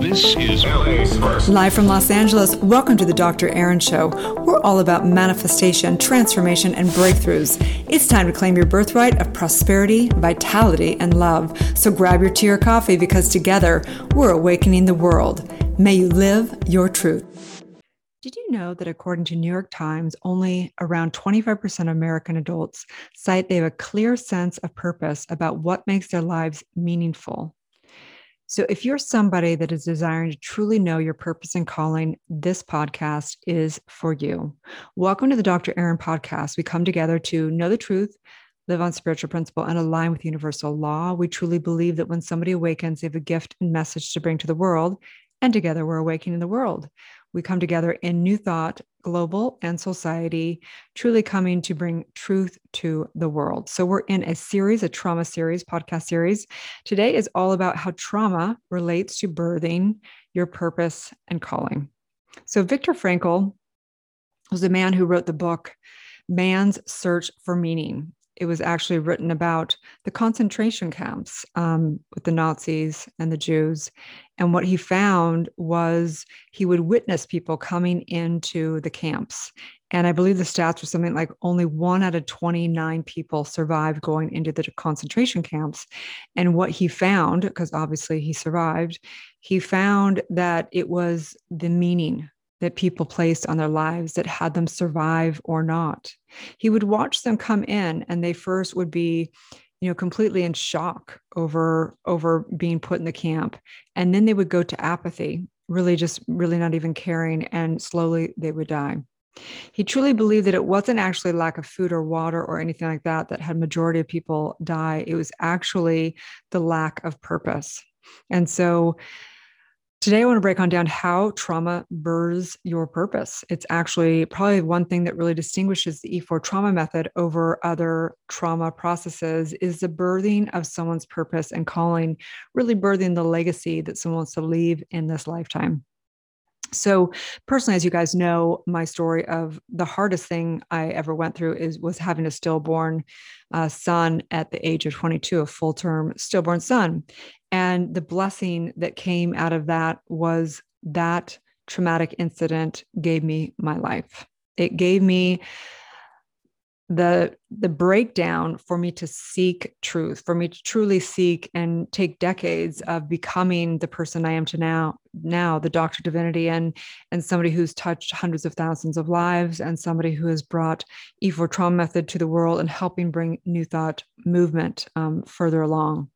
This is LA's first. Live from Los Angeles, welcome to the Dr. Erin Show. We're all about manifestation, transformation, and breakthroughs. It's time to claim your birthright of prosperity, vitality, and love. So grab your tea or coffee because together we're awakening the world. May you live your truth. Did you know that according to New York Times, only around 25% of American adults cite they have a clear sense of purpose about what makes their lives meaningful? So, if you're somebody that is desiring to truly know your purpose and calling, this podcast is for you. Welcome to the Dr. Erin podcast. We come together to know the truth, live on spiritual principle, and align with universal law. We truly believe that when somebody awakens, they have a gift and message to bring to the world, and together we're awakening the world. We come together in new thought, global and society, truly coming to bring truth to the world. So, we're in a series, a trauma series, podcast series. Today is all about how trauma relates to birthing your purpose and calling. So, Viktor Frankl was the man who wrote the book Man's Search for Meaning it was actually written about the concentration camps um, with the Nazis and the Jews. And what he found was he would witness people coming into the camps. And I believe the stats were something like only one out of 29 people survived going into the concentration camps. And what he found, because obviously he survived, he found that it was the meaning that people placed on their lives that had them survive or not. He would watch them come in and they first would be you know completely in shock over over being put in the camp. And then they would go to apathy really just really not even caring and slowly they would die. He truly believed that it wasn't actually lack of food or water or anything like that that had majority of people die. It was actually the lack of purpose. And so Today, I want to break on down how trauma births your purpose. It's actually probably one thing that really distinguishes the E4 trauma method over other trauma processes is the birthing of someone's purpose and calling, really birthing the legacy that someone wants to leave in this lifetime. So personally, as you guys know, my story of the hardest thing I ever went through is was having a stillborn uh, son at the age of 22, a full term stillborn son, and the blessing that came out of that was that traumatic incident gave me my life. It gave me the the breakdown for me to seek truth for me to truly seek and take decades of becoming the person i am to now now the doctor divinity and and somebody who's touched hundreds of thousands of lives and somebody who has brought e4 trauma method to the world and helping bring new thought movement um, further along.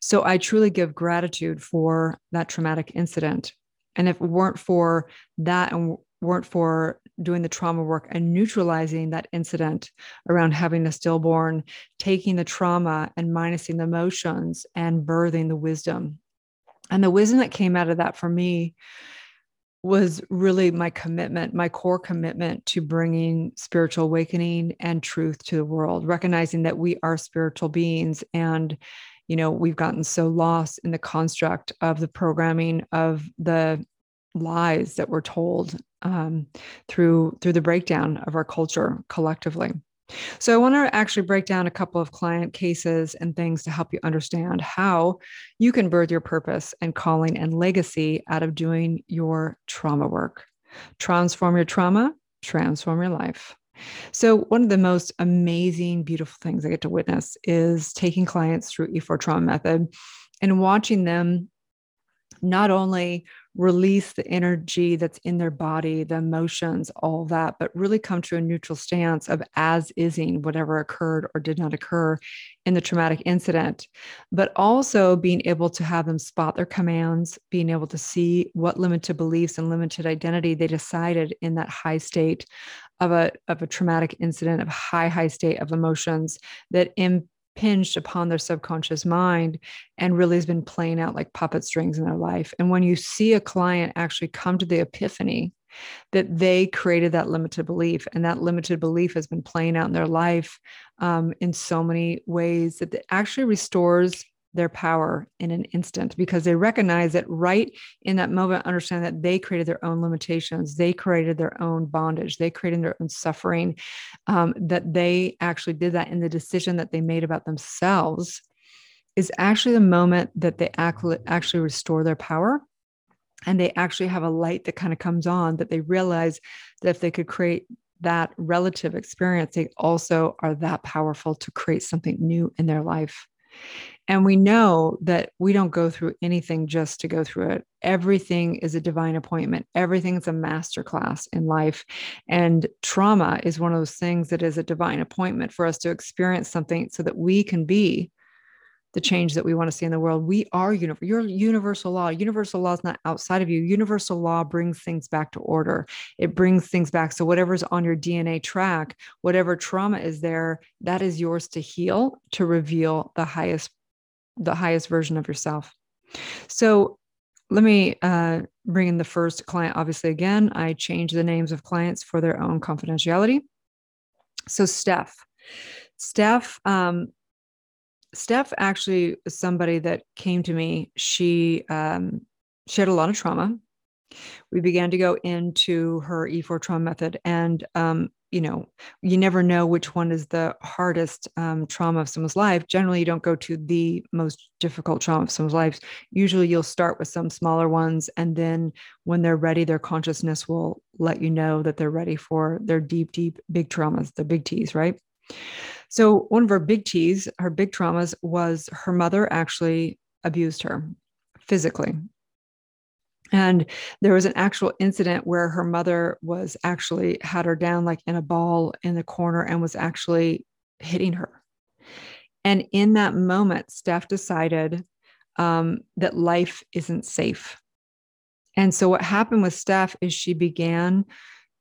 So i truly give gratitude for that traumatic incident. And if it weren't for that and weren't for doing the trauma work and neutralizing that incident around having a stillborn, taking the trauma and minusing the emotions and birthing the wisdom. And the wisdom that came out of that for me was really my commitment, my core commitment to bringing spiritual awakening and truth to the world, recognizing that we are spiritual beings and you know we've gotten so lost in the construct of the programming of the lies that we're told um, through through the breakdown of our culture collectively. So I want to actually break down a couple of client cases and things to help you understand how you can birth your purpose and calling and legacy out of doing your trauma work. Transform your trauma, transform your life. So, one of the most amazing, beautiful things I get to witness is taking clients through E4 trauma method and watching them not only release the energy that's in their body, the emotions, all that, but really come to a neutral stance of as ising whatever occurred or did not occur in the traumatic incident, but also being able to have them spot their commands, being able to see what limited beliefs and limited identity they decided in that high state of a, of a traumatic incident, of high, high state of emotions that in impinged upon their subconscious mind and really has been playing out like puppet strings in their life. And when you see a client actually come to the epiphany that they created that limited belief and that limited belief has been playing out in their life um, in so many ways that it actually restores their power in an instant because they recognize that right in that moment understand that they created their own limitations they created their own bondage they created their own suffering um, that they actually did that in the decision that they made about themselves is actually the moment that they actually restore their power and they actually have a light that kind of comes on that they realize that if they could create that relative experience, they also are that powerful to create something new in their life. And we know that we don't go through anything just to go through it. Everything is a divine appointment. Everything is a masterclass in life. And trauma is one of those things that is a divine appointment for us to experience something so that we can be the change that we want to see in the world. We are universal. You're universal law. Universal law is not outside of you. Universal law brings things back to order. It brings things back. So whatever's on your DNA track, whatever trauma is there, that is yours to heal, to reveal the highest, the highest version of yourself. So let me uh, bring in the first client. Obviously, again, I change the names of clients for their own confidentiality. So Steph, Steph um, Steph actually is somebody that came to me. She um, she had a lot of trauma. We began to go into her E4 trauma method, and um, you know, you never know which one is the hardest um, trauma of someone's life. Generally, you don't go to the most difficult trauma of someone's life. Usually, you'll start with some smaller ones, and then when they're ready, their consciousness will let you know that they're ready for their deep, deep, big traumas, the big T's, right? So, one of her big T's, her big traumas was her mother actually abused her physically. And there was an actual incident where her mother was actually had her down like in a ball in the corner and was actually hitting her. And in that moment, Steph decided um, that life isn't safe. And so, what happened with Steph is she began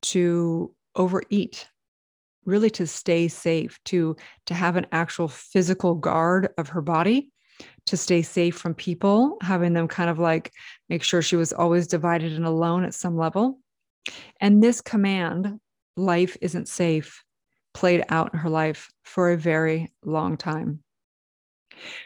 to overeat really to stay safe, to, to have an actual physical guard of her body, to stay safe from people, having them kind of like make sure she was always divided and alone at some level. And this command, life isn't safe, played out in her life for a very long time.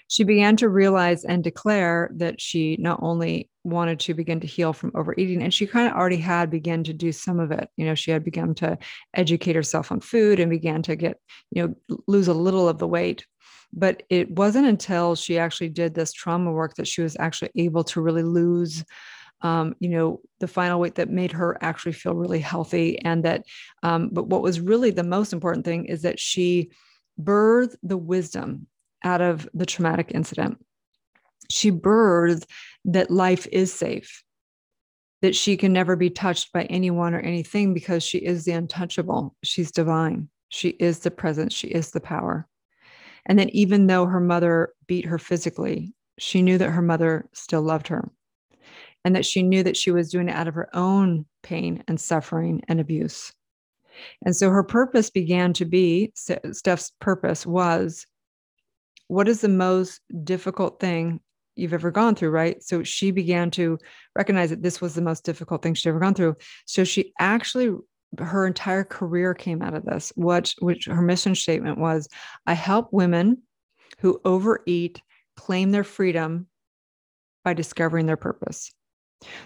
She began to realize and declare that she not only wanted to begin to heal from overeating, and she kind of already had begun to do some of it. You know, she had begun to educate herself on food and began to get, you know, lose a little of the weight. But it wasn't until she actually did this trauma work that she was actually able to really lose um, you know, the final weight that made her actually feel really healthy. And that, um, but what was really the most important thing is that she birthed the wisdom out of the traumatic incident. She birthed that life is safe, that she can never be touched by anyone or anything because she is the untouchable. She's divine. She is the presence. She is the power. And then, even though her mother beat her physically, she knew that her mother still loved her and that she knew that she was doing it out of her own pain and suffering and abuse. And so her purpose began to be Steph's purpose was what is the most difficult thing you've ever gone through, right? So she began to recognize that this was the most difficult thing she'd ever gone through. So she actually her entire career came out of this. What which her mission statement was I help women who overeat claim their freedom by discovering their purpose.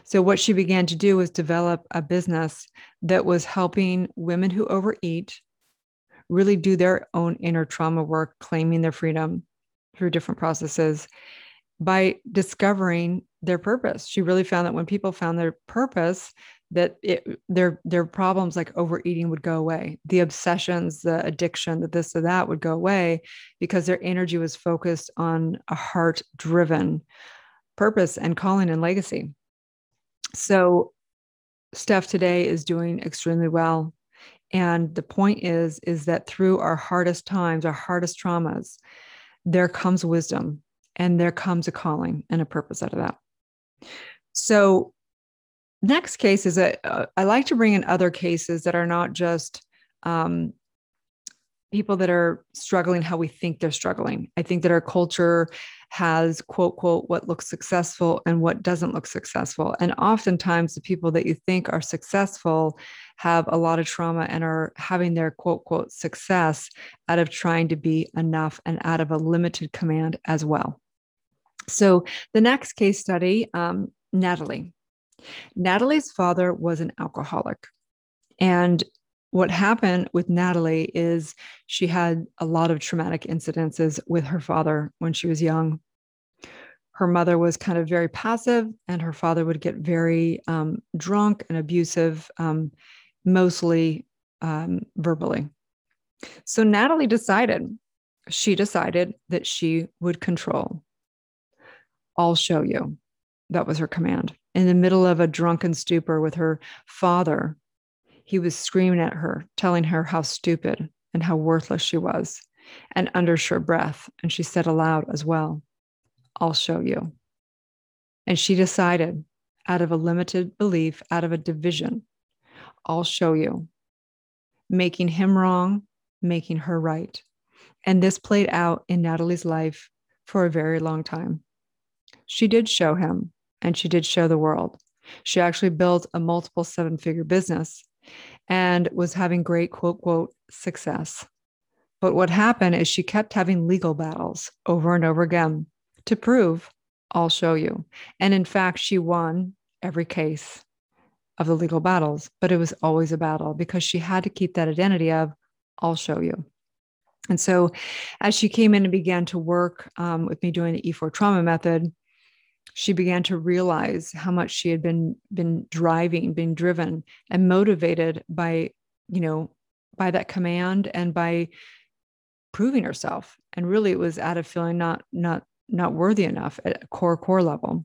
So what she began to do was develop a business that was helping women who overeat really do their own inner trauma work, claiming their freedom through different processes by discovering their purpose. She really found that when people found their purpose, that it, their their problems like overeating would go away, the obsessions, the addiction, the this or that would go away because their energy was focused on a heart driven purpose and calling and legacy. So Steph today is doing extremely well. And the point is, is that through our hardest times, our hardest traumas, there comes wisdom and there comes a calling and a purpose out of that. So, next case is that uh, I like to bring in other cases that are not just um, people that are struggling how we think they're struggling. I think that our culture has quote quote what looks successful and what doesn't look successful. And oftentimes the people that you think are successful have a lot of trauma and are having their quote quote success out of trying to be enough and out of a limited command as well. So the next case study um, natalie. Natalie's father was an alcoholic. And what happened with Natalie is she had a lot of traumatic incidences with her father when she was young. her mother was kind of very passive, and her father would get very um, drunk and abusive, um, mostly um, verbally. So Natalie decided, she decided that she would control. I'll show you. That was her command. In the middle of a drunken stupor with her father, he was screaming at her, telling her how stupid and how worthless she was, and under her breath. And she said aloud as well, I'll show you. And she decided, out of a limited belief, out of a division, I'll show you, making him wrong, making her right. And this played out in Natalie's life for a very long time. She did show him and she did show the world. She actually built a multiple seven figure business and was having great quote, quote, success. But what happened is she kept having legal battles over and over again to prove, I'll show you. And in fact, she won every case of the legal battles, but it was always a battle because she had to keep that identity of, I'll show you. And so, as she came in and began to work um, with me doing the E4 trauma method, she began to realize how much she had been been driving, being driven, and motivated by, you know, by that command and by proving herself. And really, it was out of feeling not not not worthy enough at a core core level.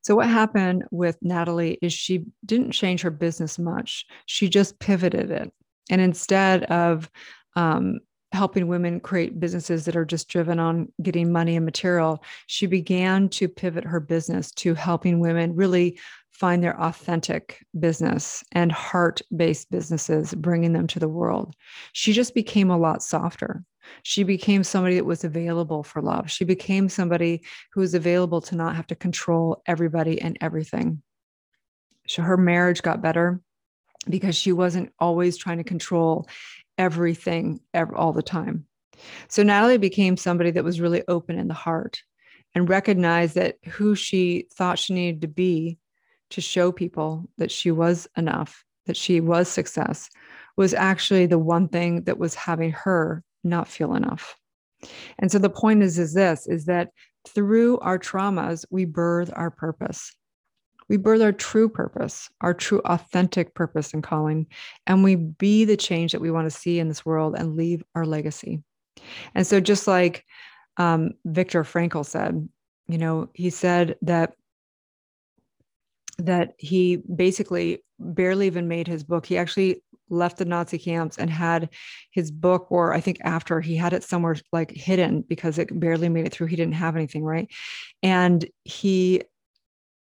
So what happened with Natalie is she didn't change her business much. She just pivoted it, and instead of um, helping women create businesses that are just driven on getting money and material, she began to pivot her business to helping women really find their authentic business and heart based businesses, bringing them to the world. She just became a lot softer. She became somebody that was available for love. She became somebody who was available to not have to control everybody and everything. So her marriage got better because she wasn't always trying to control everything ever, all the time. So Natalie became somebody that was really open in the heart and recognized that who she thought she needed to be to show people that she was enough, that she was success, was actually the one thing that was having her not feel enough. And so the point is is this is that through our traumas we birth our purpose we birth our true purpose, our true authentic purpose and calling, and we be the change that we want to see in this world and leave our legacy. And so, just like um, Viktor Frankl said, you know, he said that that he basically barely even made his book. He actually left the Nazi camps and had his book, or I think after he had it somewhere like hidden because it barely made it through. He didn't have anything, right? And he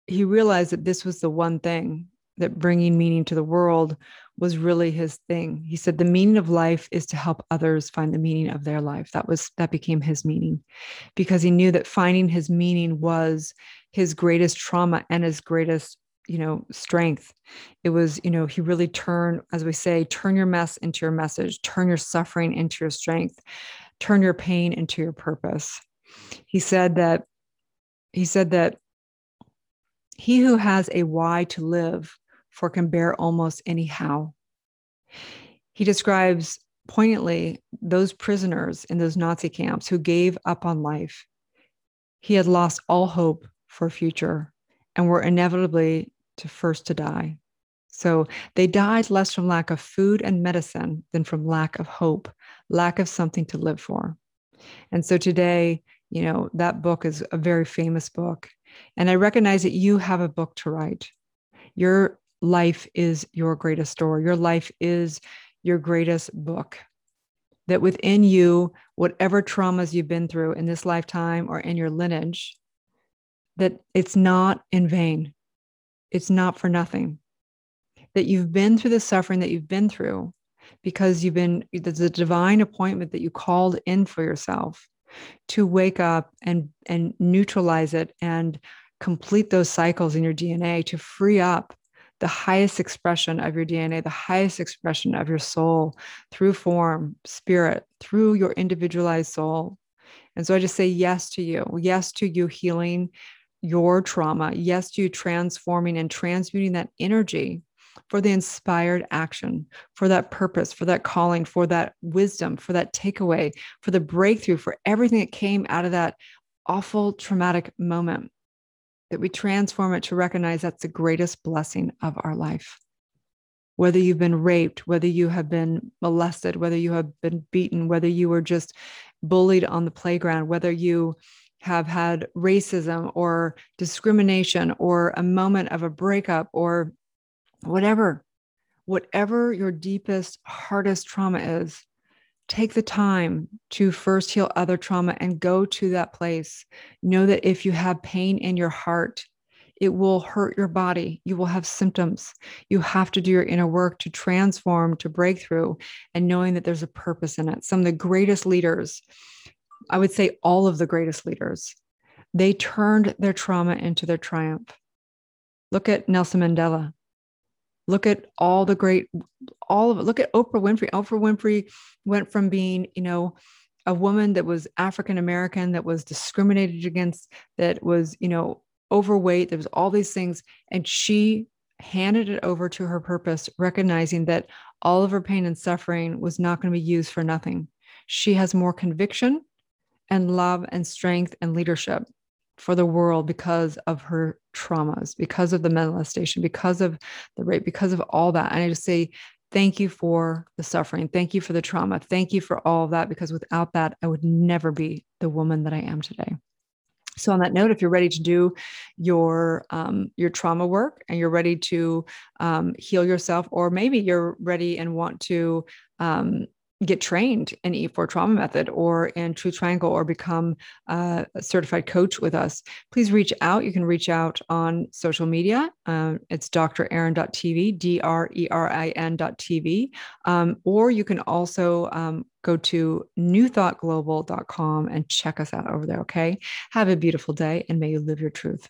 he realized that this was the one thing that bringing meaning to the world was really his thing. He said the meaning of life is to help others find the meaning of their life. That was that became his meaning because he knew that finding his meaning was his greatest trauma and his greatest you know strength it was you know he really turned as we say turn your mess into your message turn your suffering into your strength turn your pain into your purpose he said that he said that he who has a why to live for can bear almost any how. He describes poignantly those prisoners in those Nazi camps who gave up on life. He had lost all hope for a future and were inevitably to first to die. So they died less from lack of food and medicine than from lack of hope, lack of something to live for. And so today, you know, that book is a very famous book. And I recognize that you have a book to write. Your life is your greatest story. Your life is your greatest book. That within you, whatever traumas you've been through in this lifetime or in your lineage, that it's not in vain. It's not for nothing. That you've been through the suffering that you've been through because you've been, there's a divine appointment that you called in for yourself to wake up and and neutralize it and complete those cycles in your DNA to free up the highest expression of your DNA, the highest expression of your soul through form, spirit, through your individualized soul. And so I just say yes to you. Yes to you healing your trauma. Yes to you transforming and transmuting that energy for the inspired action, for that purpose, for that calling, for that wisdom, for that takeaway, for the breakthrough, for everything that came out of that awful traumatic moment, that we transform it to recognize that's the greatest blessing of our life. Whether you've been raped, whether you have been molested, whether you have been beaten, whether you were just bullied on the playground, whether you have had racism or discrimination or a moment of a breakup or whatever, whatever your deepest, hardest trauma is, take the time to first heal other trauma and go to that place. Know that if you have pain in your heart, it will hurt your body. You will have symptoms. You have to do your inner work to transform, to break through, and knowing that there's a purpose in it. Some of the greatest leaders, I would say all of the greatest leaders, they turned their trauma into their triumph. Look at Nelson Mandela. Look at all the great, all of it. Look at Oprah Winfrey. Oprah Winfrey went from being, you know, a woman that was African American, that was discriminated against, that was, you know, overweight. There was all these things. And she handed it over to her purpose, recognizing that all of her pain and suffering was not going to be used for nothing. She has more conviction and love and strength and leadership for the world because of her traumas, because of the molestation, because of the rape, because of all that. And I just say, thank you for the suffering. Thank you for the trauma. Thank you for all of that, because without that, I would never be the woman that I am today. So on that note, if you're ready to do your um, your trauma work and you're ready to um, heal yourself, or maybe you're ready and want to um, get trained in E4 trauma method or in True Triangle or become a certified coach with us, please reach out. You can reach out on social media. Um, it's drerin.tv, D R E R I N.tv. Um, or you can also um, go to newthoughtglobal.com and check us out over there. Okay. Have a beautiful day and may you live your truth.